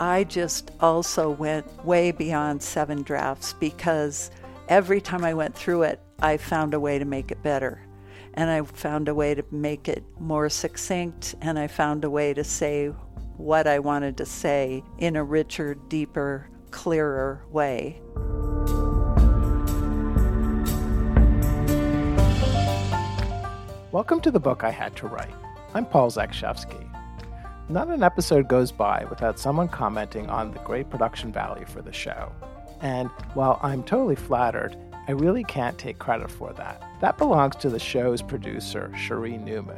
I just also went way beyond seven drafts because every time I went through it, I found a way to make it better. And I found a way to make it more succinct, and I found a way to say what I wanted to say in a richer, deeper, clearer way. Welcome to the book I had to write. I'm Paul Zakrzewski. Not an episode goes by without someone commenting on the great production value for the show. And while I'm totally flattered, I really can't take credit for that. That belongs to the show's producer, Cherie Newman.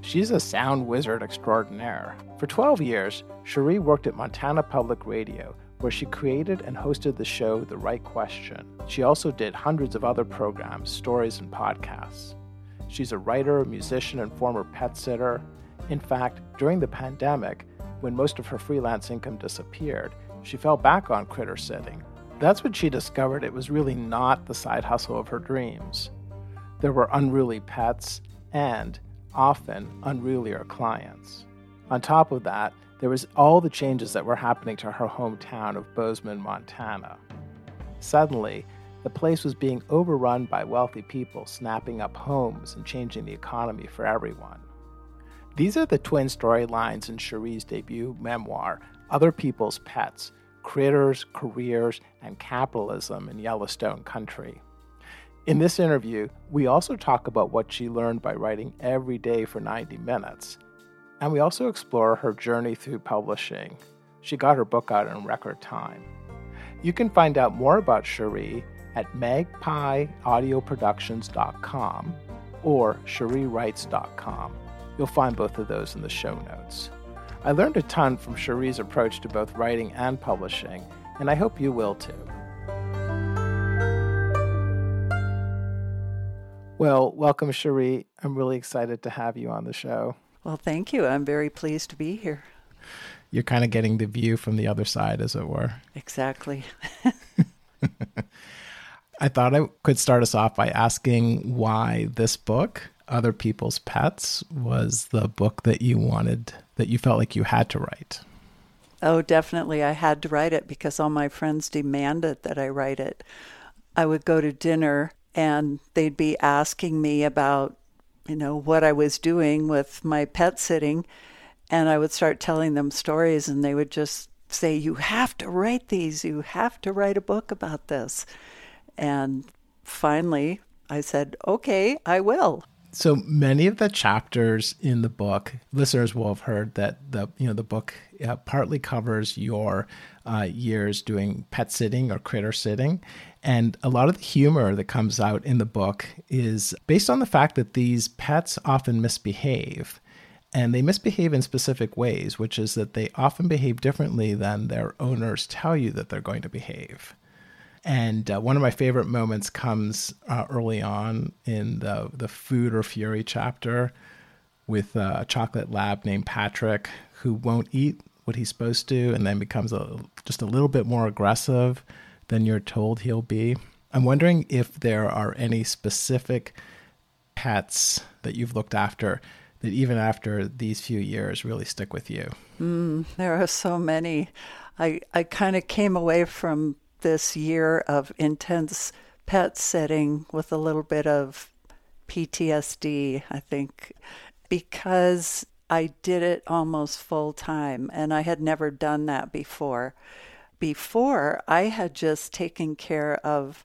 She's a sound wizard extraordinaire. For 12 years, Cherie worked at Montana Public Radio, where she created and hosted the show The Write Question. She also did hundreds of other programs, stories, and podcasts. She's a writer, musician, and former pet sitter. In fact, during the pandemic, when most of her freelance income disappeared, she fell back on critter sitting. That's when she discovered it was really not the side hustle of her dreams. There were unruly pets and, often, unrulier clients. On top of that, there was all the changes that were happening to her hometown of Bozeman, Montana. Suddenly, the place was being overrun by wealthy people snapping up homes and changing the economy for everyone. These are the twin storylines in Cherie's debut memoir, Other People's Pets Critters, Careers, and Capitalism in Yellowstone Country. In this interview, we also talk about what she learned by writing every day for 90 minutes. And we also explore her journey through publishing. She got her book out in record time. You can find out more about Cherie at magpieaudioproductions.com or cheriewrites.com. You'll find both of those in the show notes. I learned a ton from Cherie's approach to both writing and publishing, and I hope you will too. Well, welcome, Cherie. I'm really excited to have you on the show. Well, thank you. I'm very pleased to be here. You're kind of getting the view from the other side, as it were. Exactly. I thought I could start us off by asking why this book other people's pets was the book that you wanted, that you felt like you had to write? Oh, definitely. I had to write it because all my friends demanded that I write it. I would go to dinner and they'd be asking me about, you know, what I was doing with my pet sitting. And I would start telling them stories and they would just say, You have to write these. You have to write a book about this. And finally, I said, Okay, I will so many of the chapters in the book, listeners will have heard that the you know the book uh, partly covers your uh, years doing pet sitting or critter sitting, and a lot of the humor that comes out in the book is based on the fact that these pets often misbehave. And they misbehave in specific ways, which is that they often behave differently than their owners tell you that they're going to behave. And uh, one of my favorite moments comes uh, early on in the the Food or Fury chapter with uh, a chocolate lab named Patrick who won't eat what he's supposed to, and then becomes a, just a little bit more aggressive than you're told he'll be. I'm wondering if there are any specific pets that you've looked after that even after these few years really stick with you. Mm, there are so many. I I kind of came away from this year of intense pet sitting with a little bit of PTSD, I think, because I did it almost full time and I had never done that before. Before, I had just taken care of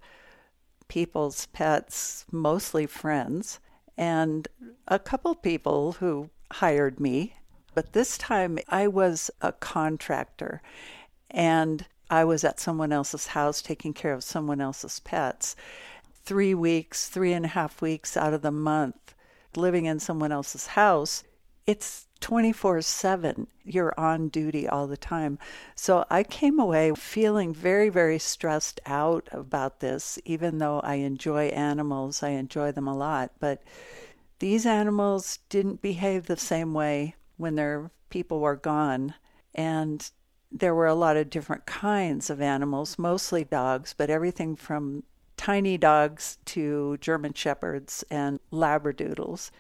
people's pets, mostly friends, and a couple people who hired me. But this time I was a contractor and I was at someone else's house taking care of someone else's pets. Three weeks, three and a half weeks out of the month, living in someone else's house, it's 24 7. You're on duty all the time. So I came away feeling very, very stressed out about this, even though I enjoy animals, I enjoy them a lot. But these animals didn't behave the same way when their people were gone. And there were a lot of different kinds of animals, mostly dogs, but everything from tiny dogs to German shepherds and labradoodles.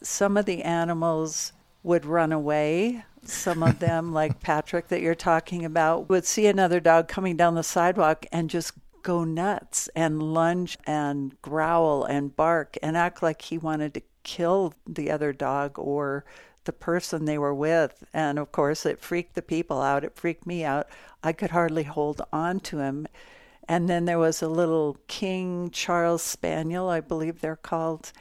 Some of the animals would run away. Some of them, like Patrick that you're talking about, would see another dog coming down the sidewalk and just go nuts and lunge and growl and bark and act like he wanted to kill the other dog or the person they were with. And of course, it freaked the people out. It freaked me out. I could hardly hold on to him. And then there was a little King Charles Spaniel, I believe they're called.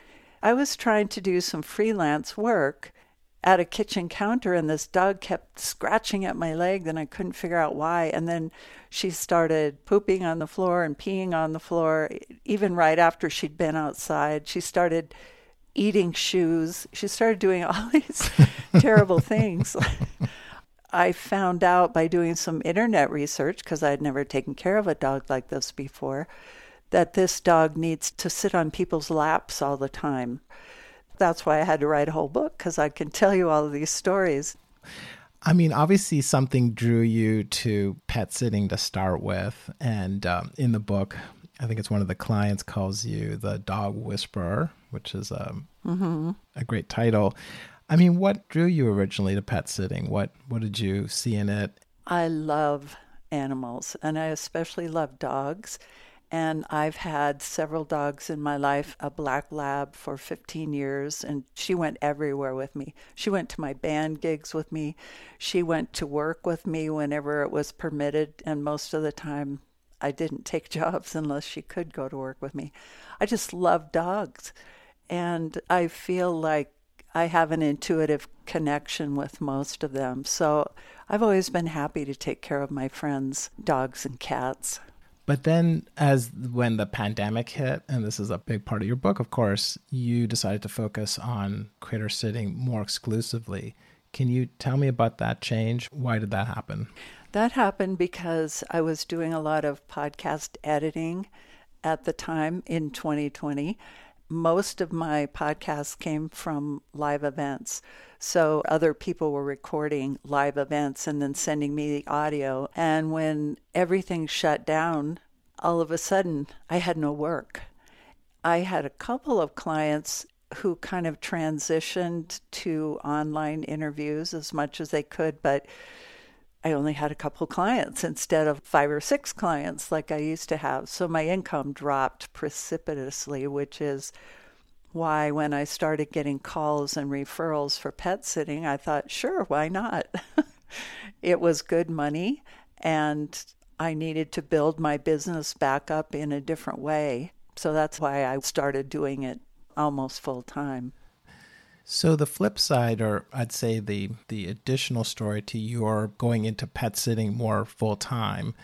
I was trying to do some freelance work at a kitchen counter, and this dog kept scratching at my leg, and I couldn't figure out why. And then she started pooping on the floor and peeing on the floor, even right after she'd been outside. She started eating shoes. She started doing all these terrible things. I found out by doing some internet research, because I had never taken care of a dog like this before, that this dog needs to sit on people's laps all the time. That's why I had to write a whole book, because I can tell you all of these stories. I mean, obviously, something drew you to pet sitting to start with. And um, in the book, I think it's one of the clients calls you the dog whisperer, which is a, um, mm-hmm. a great title. I mean, what drew you originally to pet sitting? What what did you see in it? I love animals, and I especially love dogs. And I've had several dogs in my life, a black lab for 15 years, and she went everywhere with me. She went to my band gigs with me. She went to work with me whenever it was permitted, and most of the time I didn't take jobs unless she could go to work with me. I just love dogs. And I feel like I have an intuitive connection with most of them. So I've always been happy to take care of my friends' dogs and cats. But then, as when the pandemic hit, and this is a big part of your book, of course, you decided to focus on critter sitting more exclusively. Can you tell me about that change? Why did that happen? That happened because I was doing a lot of podcast editing at the time in 2020 most of my podcasts came from live events. So other people were recording live events and then sending me the audio. And when everything shut down, all of a sudden I had no work. I had a couple of clients who kind of transitioned to online interviews as much as they could, but I only had a couple clients instead of five or six clients like I used to have. So my income dropped precipitously, which is why, when I started getting calls and referrals for pet sitting, I thought, sure, why not? it was good money, and I needed to build my business back up in a different way. So that's why I started doing it almost full time. So the flip side, or I'd say the the additional story to your going into pet sitting more full time,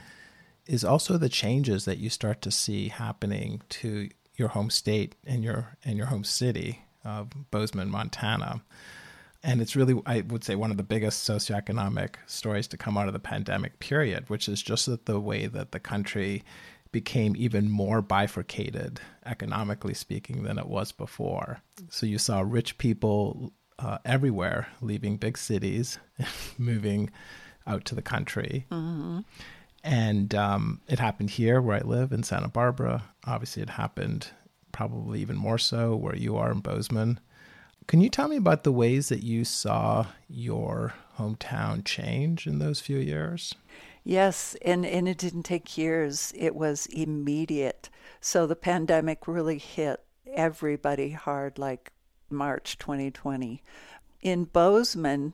is also the changes that you start to see happening to your home state and your and your home city of Bozeman, Montana. And it's really, I would say, one of the biggest socioeconomic stories to come out of the pandemic period, which is just that the way that the country became even more bifurcated, economically speaking, than it was before. So you saw rich people uh, everywhere leaving big cities, moving out to the country. Mm-hmm. And um, it happened here where I live in Santa Barbara. Obviously, it happened probably even more so where you are in Bozeman. Can you tell me about the ways that you saw your hometown change in those few years? Yes, and, and it didn't take years, it was immediate. So the pandemic really hit everybody hard, like March 2020. In Bozeman,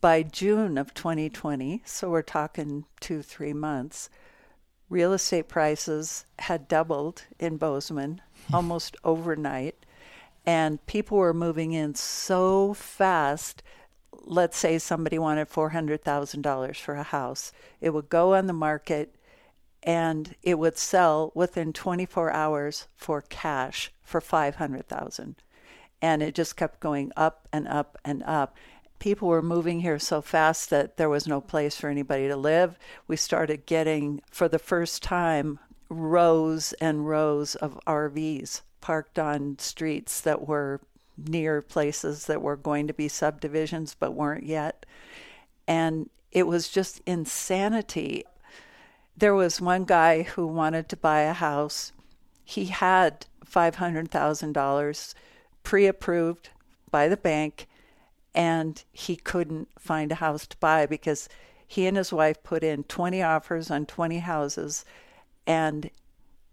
by June of 2020, so we're talking two, three months, real estate prices had doubled in Bozeman almost overnight. And people were moving in so fast let's say somebody wanted $400,000 for a house, it would go on the market and it would sell within 24 hours for cash for 500,000. And it just kept going up and up and up. People were moving here so fast that there was no place for anybody to live. We started getting, for the first time, rows and rows of RVs parked on streets that were near places that were going to be subdivisions but weren't yet. And it was just insanity. There was one guy who wanted to buy a house. He had $500,000 pre approved by the bank, and he couldn't find a house to buy because he and his wife put in 20 offers on 20 houses and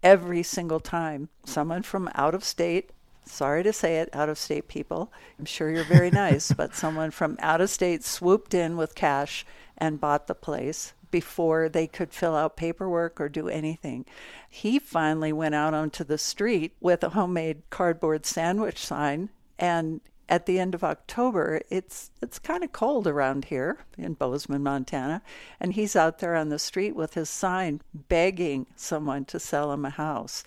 every single time someone from out of state sorry to say it out of state people i'm sure you're very nice but someone from out of state swooped in with cash and bought the place before they could fill out paperwork or do anything. He finally went out onto the street with a homemade cardboard sandwich sign and at the end of October, it's it's kind of cold around here in Bozeman, Montana, and he's out there on the street with his sign begging someone to sell him a house.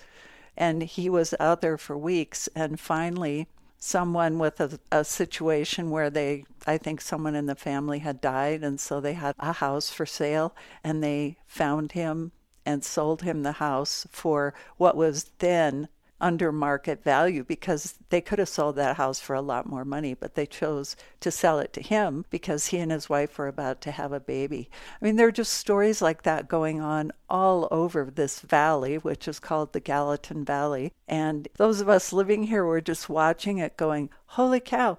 And he was out there for weeks and finally someone with a, a situation where they I think someone in the family had died and so they had a house for sale and they found him and sold him the house for what was then under market value because they could have sold that house for a lot more money, but they chose to sell it to him because he and his wife were about to have a baby. I mean, there are just stories like that going on all over this valley, which is called the Gallatin Valley. And those of us living here were just watching it going, holy cow.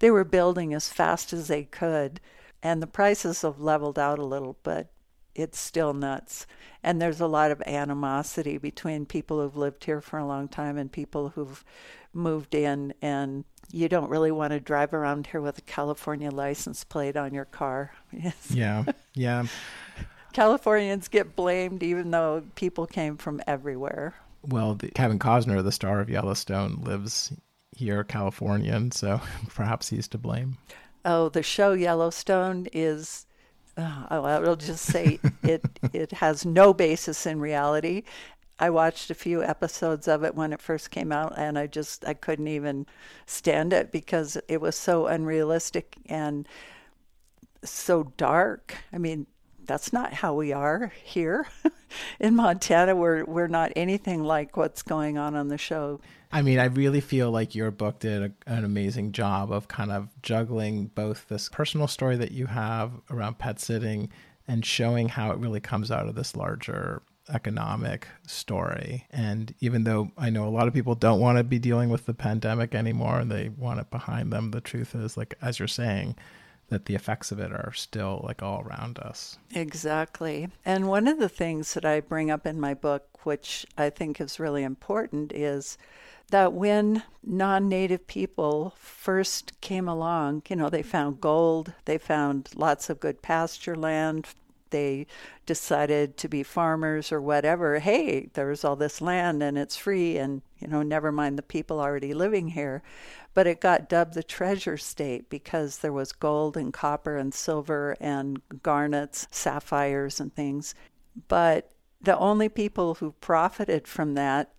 They were building as fast as they could. And the prices have leveled out a little, but it's still nuts. And there's a lot of animosity between people who've lived here for a long time and people who've moved in. And you don't really want to drive around here with a California license plate on your car. yeah, yeah. Californians get blamed even though people came from everywhere. Well, the, Kevin Costner, the star of Yellowstone, lives here, Californian, so perhaps he's to blame. Oh, the show Yellowstone is uh, I'll just say it it has no basis in reality. I watched a few episodes of it when it first came out, and I just I couldn't even stand it because it was so unrealistic and so dark. I mean, that's not how we are here in Montana. We're we're not anything like what's going on on the show. I mean, I really feel like your book did a, an amazing job of kind of juggling both this personal story that you have around pet sitting and showing how it really comes out of this larger economic story. And even though I know a lot of people don't want to be dealing with the pandemic anymore and they want it behind them, the truth is, like, as you're saying, that the effects of it are still like all around us. Exactly. And one of the things that I bring up in my book, which I think is really important, is that when non native people first came along, you know, they found gold, they found lots of good pasture land, they decided to be farmers or whatever. Hey, there's all this land and it's free, and, you know, never mind the people already living here. But it got dubbed the treasure state because there was gold and copper and silver and garnets, sapphires, and things. But the only people who profited from that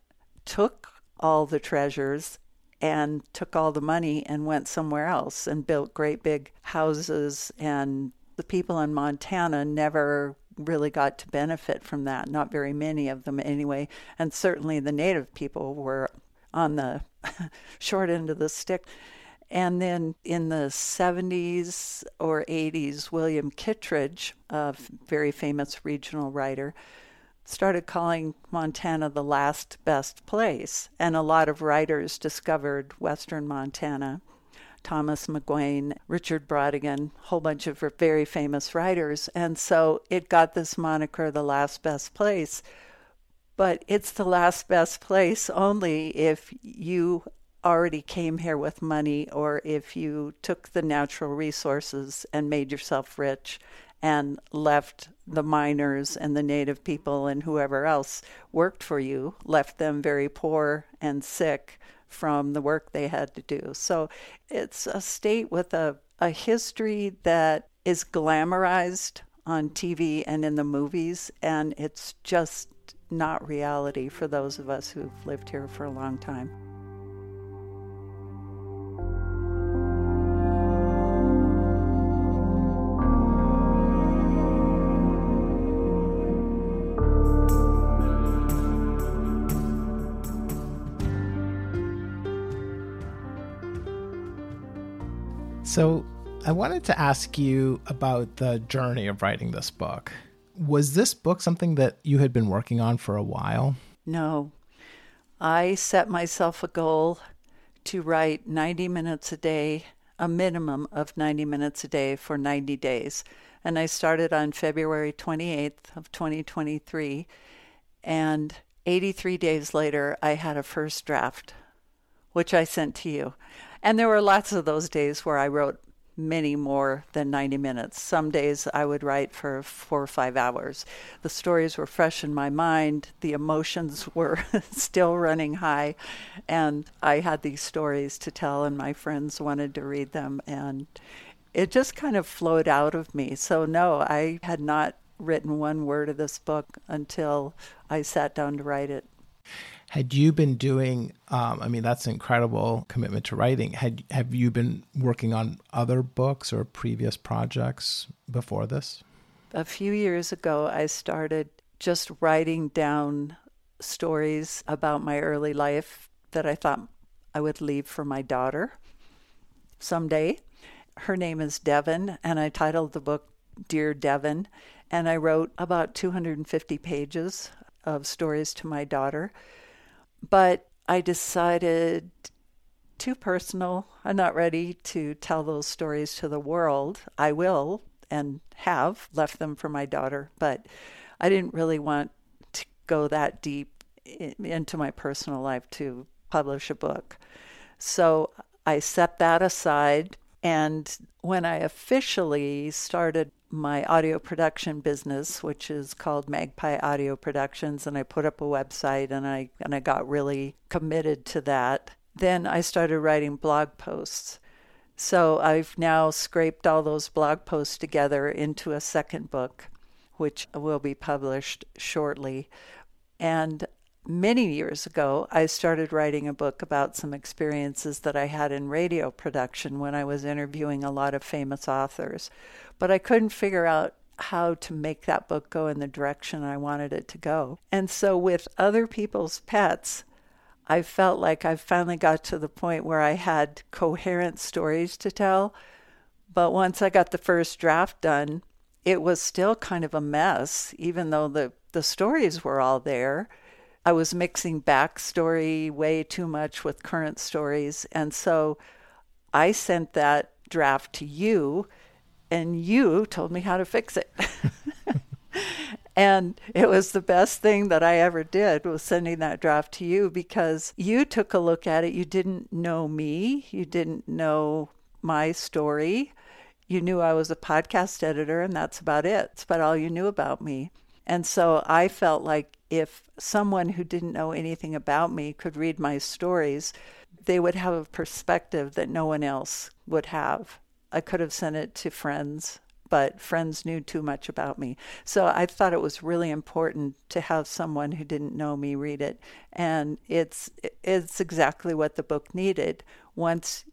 took all the treasures and took all the money and went somewhere else and built great big houses. And the people in Montana never really got to benefit from that, not very many of them anyway. And certainly the native people were on the short end of the stick. And then in the 70s or 80s, William Kittredge, a very famous regional writer, started calling Montana the last best place. And a lot of writers discovered Western Montana. Thomas McGuane, Richard Brautigan, a whole bunch of very famous writers. And so it got this moniker, the last best place. But it's the last best place only if you already came here with money or if you took the natural resources and made yourself rich and left the miners and the native people and whoever else worked for you, left them very poor and sick from the work they had to do. So it's a state with a, a history that is glamorized on TV and in the movies, and it's just not reality for those of us who've lived here for a long time. So, I wanted to ask you about the journey of writing this book. Was this book something that you had been working on for a while? No. I set myself a goal to write 90 minutes a day a minimum of 90 minutes a day for 90 days. And I started on February 28th of 2023 and 83 days later I had a first draft which I sent to you. And there were lots of those days where I wrote many more than 90 minutes. Some days I would write for four or five hours. The stories were fresh in my mind, the emotions were still running high, and I had these stories to tell, and my friends wanted to read them. And it just kind of flowed out of me. So, no, I had not written one word of this book until I sat down to write it. Had you been doing? Um, I mean, that's an incredible commitment to writing. Had have you been working on other books or previous projects before this? A few years ago, I started just writing down stories about my early life that I thought I would leave for my daughter someday. Her name is Devon, and I titled the book Dear Devon. And I wrote about 250 pages of stories to my daughter. But I decided too personal. I'm not ready to tell those stories to the world. I will and have left them for my daughter, but I didn't really want to go that deep into my personal life to publish a book. So I set that aside. And when I officially started my audio production business, which is called Magpie Audio Productions, and I put up a website and I and I got really committed to that. Then I started writing blog posts. So I've now scraped all those blog posts together into a second book, which will be published shortly. And many years ago, I started writing a book about some experiences that I had in radio production when I was interviewing a lot of famous authors but I couldn't figure out how to make that book go in the direction I wanted it to go. And so with other people's pets, I felt like I finally got to the point where I had coherent stories to tell. But once I got the first draft done, it was still kind of a mess, even though the, the stories were all there. I was mixing backstory way too much with current stories. And so I sent that draft to you and you told me how to fix it. and it was the best thing that I ever did was sending that draft to you because you took a look at it. You didn't know me, you didn't know my story. You knew I was a podcast editor, and that's about it. It's about all you knew about me. And so I felt like if someone who didn't know anything about me could read my stories, they would have a perspective that no one else would have. I could have sent it to friends, but friends knew too much about me. So I thought it was really important to have someone who didn't know me read it. And it's it's exactly what the book needed. Once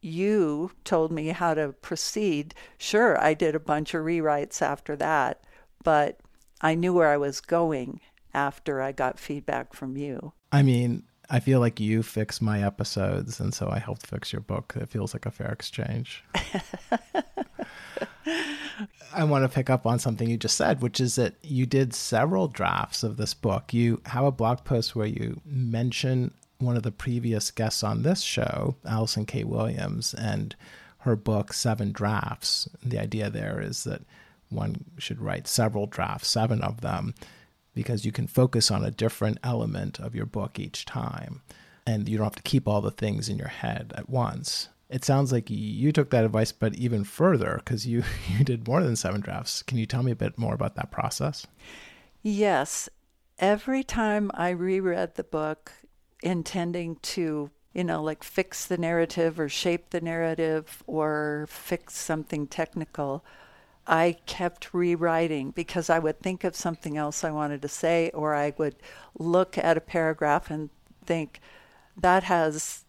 you told me how to proceed, sure, I did a bunch of rewrites after that, but I knew where I was going after I got feedback from you. I mean, I feel like you fix my episodes, and so I helped fix your book. It feels like a fair exchange. I want to pick up on something you just said, which is that you did several drafts of this book. You have a blog post where you mention one of the previous guests on this show, Allison K. Williams, and her book, Seven Drafts. The idea there is that one should write several drafts, seven of them because you can focus on a different element of your book each time and you don't have to keep all the things in your head at once. It sounds like you took that advice, but even further because you, you did more than seven drafts. Can you tell me a bit more about that process? Yes. Every time I reread the book, intending to, you know, like fix the narrative or shape the narrative or fix something technical, I kept rewriting because I would think of something else I wanted to say, or I would look at a paragraph and think that has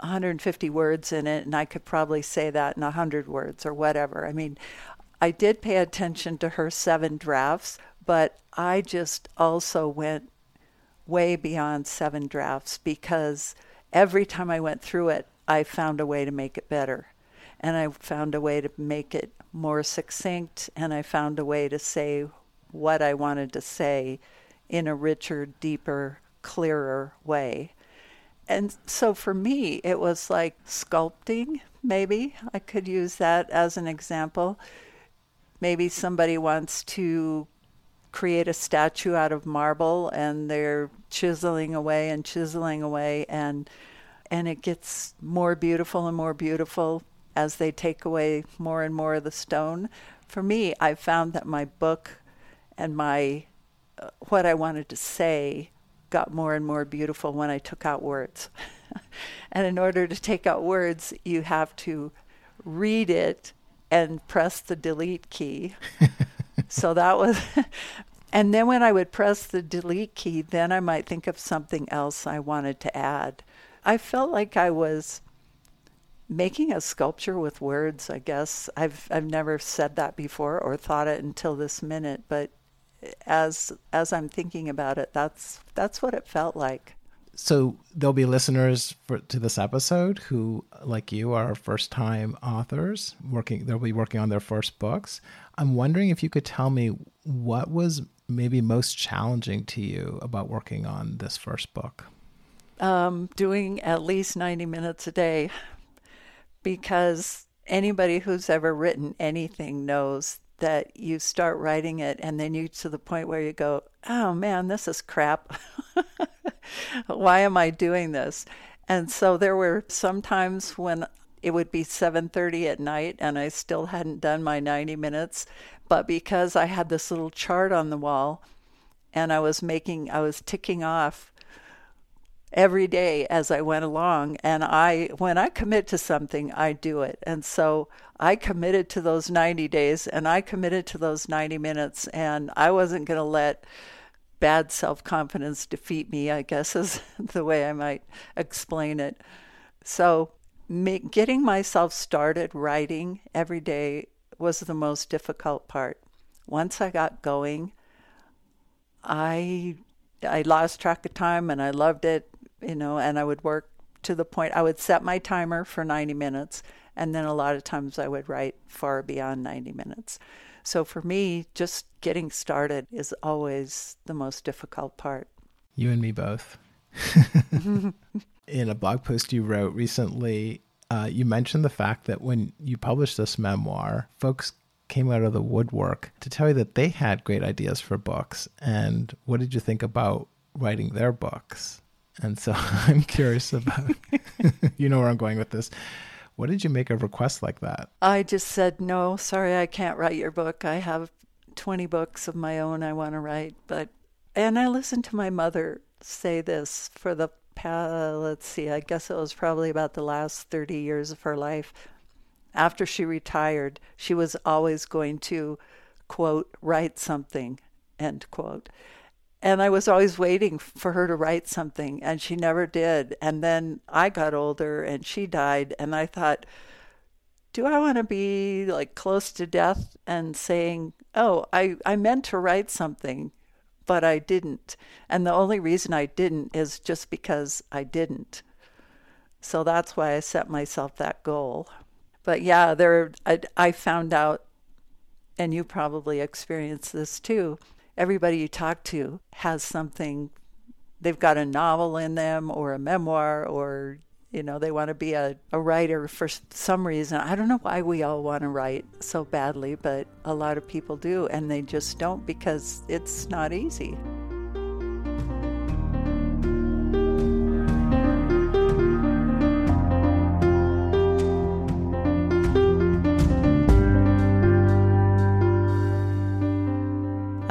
150 words in it, and I could probably say that in 100 words or whatever. I mean, I did pay attention to her seven drafts, but I just also went way beyond seven drafts because every time I went through it, I found a way to make it better. And I found a way to make it more succinct, and I found a way to say what I wanted to say in a richer, deeper, clearer way. and so for me, it was like sculpting, maybe. I could use that as an example. Maybe somebody wants to create a statue out of marble and they're chiseling away and chiseling away and and it gets more beautiful and more beautiful as they take away more and more of the stone. For me, I found that my book and my uh, what I wanted to say got more and more beautiful when I took out words. and in order to take out words, you have to read it and press the delete key. so that was and then when I would press the delete key, then I might think of something else I wanted to add. I felt like I was making a sculpture with words, I guess. I've I've never said that before or thought it until this minute, but as as I'm thinking about it, that's that's what it felt like. So there'll be listeners for, to this episode who, like you, are first time authors working. They'll be working on their first books. I'm wondering if you could tell me what was maybe most challenging to you about working on this first book. Um, doing at least 90 minutes a day because anybody who's ever written anything knows that you start writing it and then you to the point where you go, oh man, this is crap. Why am I doing this? And so there were some times when it would be 7:30 at night and I still hadn't done my 90 minutes, but because I had this little chart on the wall and I was making I was ticking off every day as I went along and I when I commit to something I do it. And so I committed to those 90 days and I committed to those 90 minutes, and I wasn't going to let bad self confidence defeat me, I guess is the way I might explain it. So, getting myself started writing every day was the most difficult part. Once I got going, I I lost track of time and I loved it, you know, and I would work to the point I would set my timer for 90 minutes and then a lot of times I would write far beyond 90 minutes. So for me, just getting started is always the most difficult part. You and me both. In a blog post you wrote recently, uh, you mentioned the fact that when you published this memoir, folks came out of the woodwork to tell you that they had great ideas for books. And what did you think about writing their books? And so I'm curious about, you know where I'm going with this. What did you make a request like that? I just said, no, sorry, I can't write your book. I have 20 books of my own I want to write. But, and I listened to my mother say this for the let's see, I guess it was probably about the last 30 years of her life. After she retired, she was always going to, quote, write something, end quote. And I was always waiting for her to write something, and she never did. And then I got older and she died, and I thought, do I want to be like close to death and saying, oh, I, I meant to write something, but I didn't. And the only reason I didn't is just because I didn't. So that's why I set myself that goal. But yeah, there I, I found out, and you probably experienced this too everybody you talk to has something they've got a novel in them or a memoir or you know they want to be a, a writer for some reason. I don't know why we all want to write so badly but a lot of people do and they just don't because it's not easy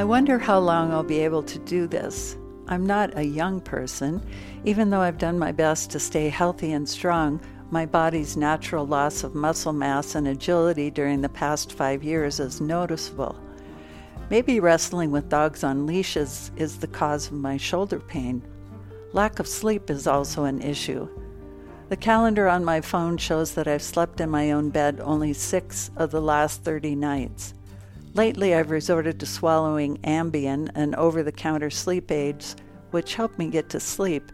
wonder how long I'll be able to do this. I'm not a young person. Even though I've done my best to stay healthy and strong, my body's natural loss of muscle mass and agility during the past five years is noticeable. Maybe wrestling with dogs on leashes is the cause of my shoulder pain. Lack of sleep is also an issue. The calendar on my phone shows that I've slept in my own bed only six of the last 30 nights. Lately, I've resorted to swallowing Ambien, an over the counter sleep aids, which help me get to sleep,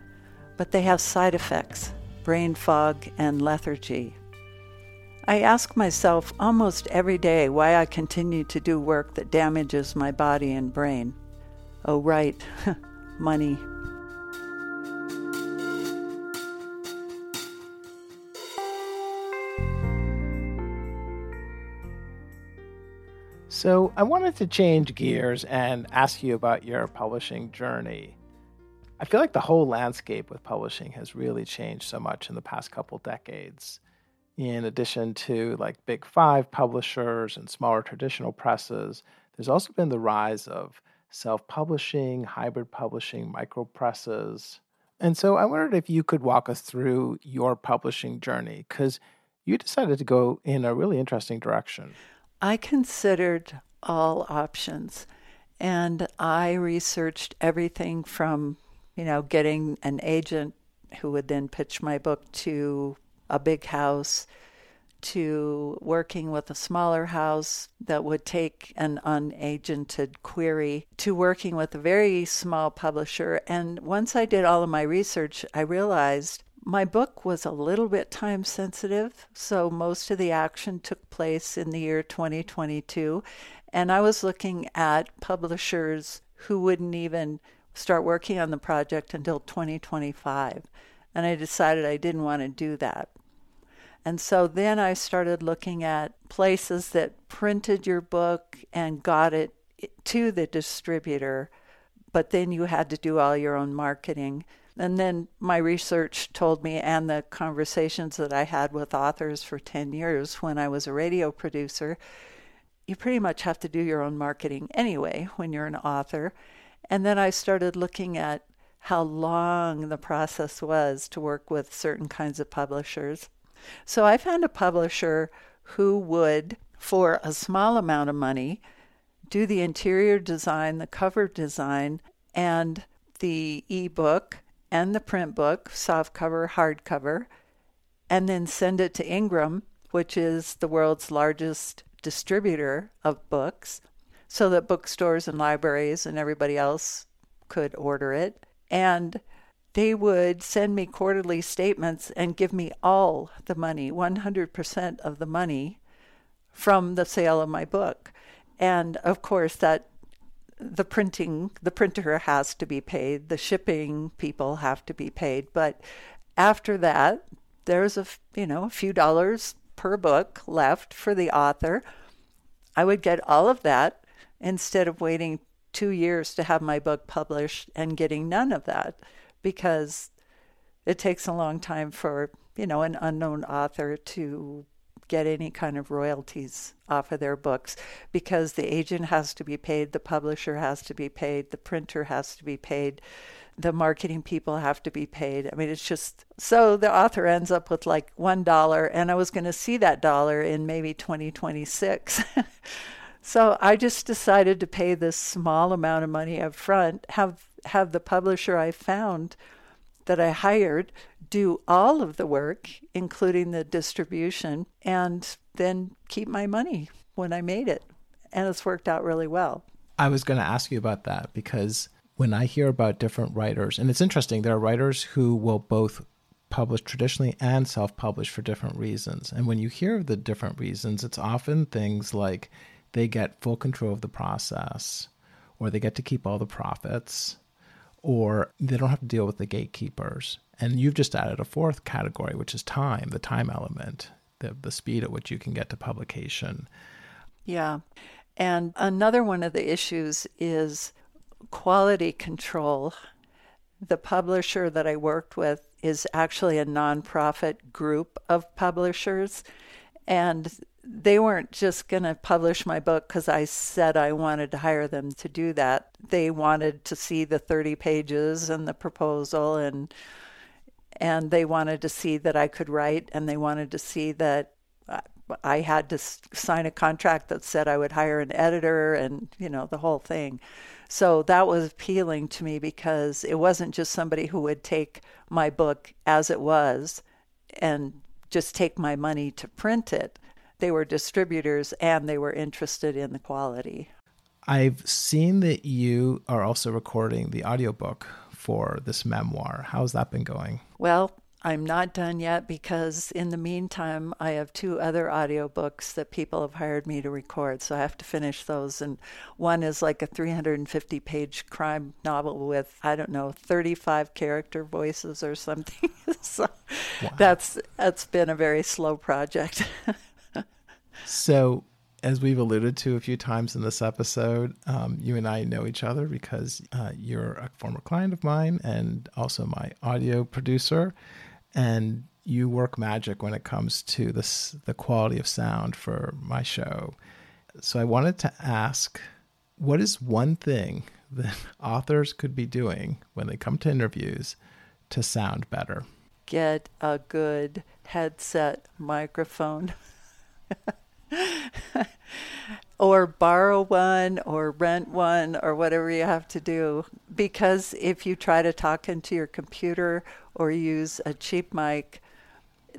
but they have side effects brain fog and lethargy. I ask myself almost every day why I continue to do work that damages my body and brain. Oh, right, money. So, I wanted to change gears and ask you about your publishing journey. I feel like the whole landscape with publishing has really changed so much in the past couple decades. In addition to like big five publishers and smaller traditional presses, there's also been the rise of self publishing, hybrid publishing, micro presses. And so I wondered if you could walk us through your publishing journey because you decided to go in a really interesting direction. I considered all options and I researched everything from, you know, getting an agent who would then pitch my book to a big house to working with a smaller house that would take an unagented query to working with a very small publisher. And once I did all of my research, I realized my book was a little bit time sensitive, so most of the action took place in the year 2022. And I was looking at publishers who wouldn't even start working on the project until 2025. And I decided I didn't want to do that. And so then I started looking at places that printed your book and got it to the distributor, but then you had to do all your own marketing. And then my research told me, and the conversations that I had with authors for 10 years when I was a radio producer, you pretty much have to do your own marketing anyway when you're an author. And then I started looking at how long the process was to work with certain kinds of publishers. So I found a publisher who would, for a small amount of money, do the interior design, the cover design, and the ebook and the print book, softcover, hardcover, and then send it to Ingram, which is the world's largest distributor of books, so that bookstores and libraries and everybody else could order it. And they would send me quarterly statements and give me all the money, 100% of the money from the sale of my book. And of course, that the printing the printer has to be paid the shipping people have to be paid but after that there's a you know a few dollars per book left for the author. I would get all of that instead of waiting 2 years to have my book published and getting none of that because it takes a long time for you know an unknown author to get any kind of royalties off of their books because the agent has to be paid, the publisher has to be paid, the printer has to be paid, the marketing people have to be paid. I mean, it's just so the author ends up with like one dollar, and I was going to see that dollar in maybe 2026. so I just decided to pay this small amount of money up front, have have the publisher I found that I hired do all of the work, including the distribution, and then keep my money when I made it. And it's worked out really well. I was going to ask you about that because when I hear about different writers, and it's interesting, there are writers who will both publish traditionally and self publish for different reasons. And when you hear of the different reasons, it's often things like they get full control of the process, or they get to keep all the profits, or they don't have to deal with the gatekeepers. And you've just added a fourth category, which is time, the time element, the, the speed at which you can get to publication. Yeah. And another one of the issues is quality control. The publisher that I worked with is actually a nonprofit group of publishers. And they weren't just going to publish my book because I said I wanted to hire them to do that. They wanted to see the 30 pages and the proposal and and they wanted to see that I could write and they wanted to see that I had to sign a contract that said I would hire an editor and you know the whole thing. So that was appealing to me because it wasn't just somebody who would take my book as it was and just take my money to print it they were distributors and they were interested in the quality. I've seen that you are also recording the audiobook for this memoir. How's that been going? Well, I'm not done yet because in the meantime, I have two other audiobooks that people have hired me to record. So I have to finish those. And one is like a 350 page crime novel with, I don't know, 35 character voices or something. so wow. that's, that's been a very slow project. So as we've alluded to a few times in this episode, um, you and I know each other because uh, you're a former client of mine and also my audio producer. And you work magic when it comes to this, the quality of sound for my show. So I wanted to ask what is one thing that authors could be doing when they come to interviews to sound better? Get a good headset microphone. or borrow one or rent one or whatever you have to do. Because if you try to talk into your computer or use a cheap mic,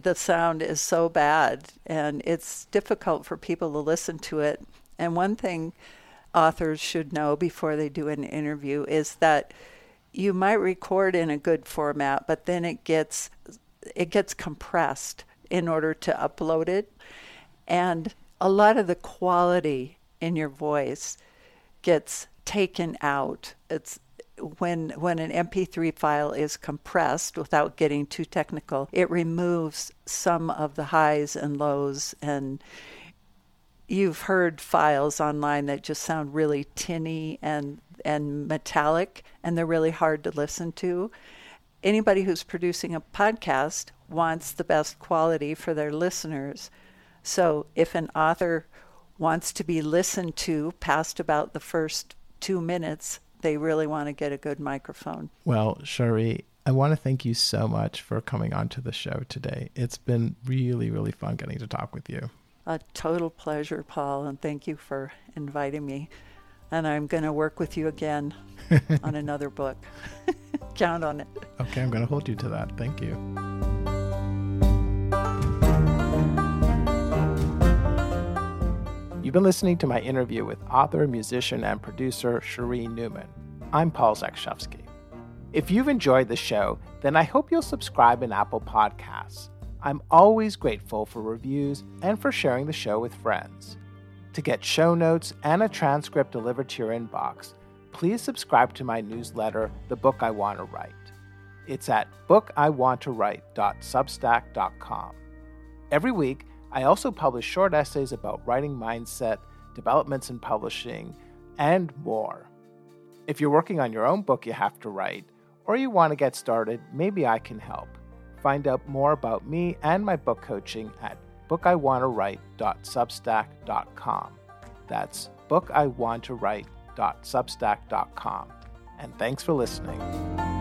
the sound is so bad and it's difficult for people to listen to it. And one thing authors should know before they do an interview is that you might record in a good format, but then it gets it gets compressed in order to upload it. And a lot of the quality in your voice gets taken out. It's when when an MP3 file is compressed without getting too technical, it removes some of the highs and lows and you've heard files online that just sound really tinny and and metallic and they're really hard to listen to. Anybody who's producing a podcast wants the best quality for their listeners. So if an author wants to be listened to past about the first 2 minutes, they really want to get a good microphone. Well, Chérie, I want to thank you so much for coming onto the show today. It's been really, really fun getting to talk with you. A total pleasure, Paul, and thank you for inviting me. And I'm going to work with you again on another book. Count on it. Okay, I'm going to hold you to that. Thank you. You've been listening to my interview with author, musician, and producer Chérie Newman. I'm Paul Zakrzewski. If you've enjoyed the show, then I hope you'll subscribe in Apple Podcasts. I'm always grateful for reviews and for sharing the show with friends. To get show notes and a transcript delivered to your inbox, please subscribe to my newsletter, The Book I Want to Write. It's at bookiwanttowrite.substack.com. Every week, I also publish short essays about writing mindset, developments in publishing, and more. If you're working on your own book you have to write, or you want to get started, maybe I can help. Find out more about me and my book coaching at bookiwanttowrite.substack.com. That's bookiwanttowrite.substack.com. And thanks for listening.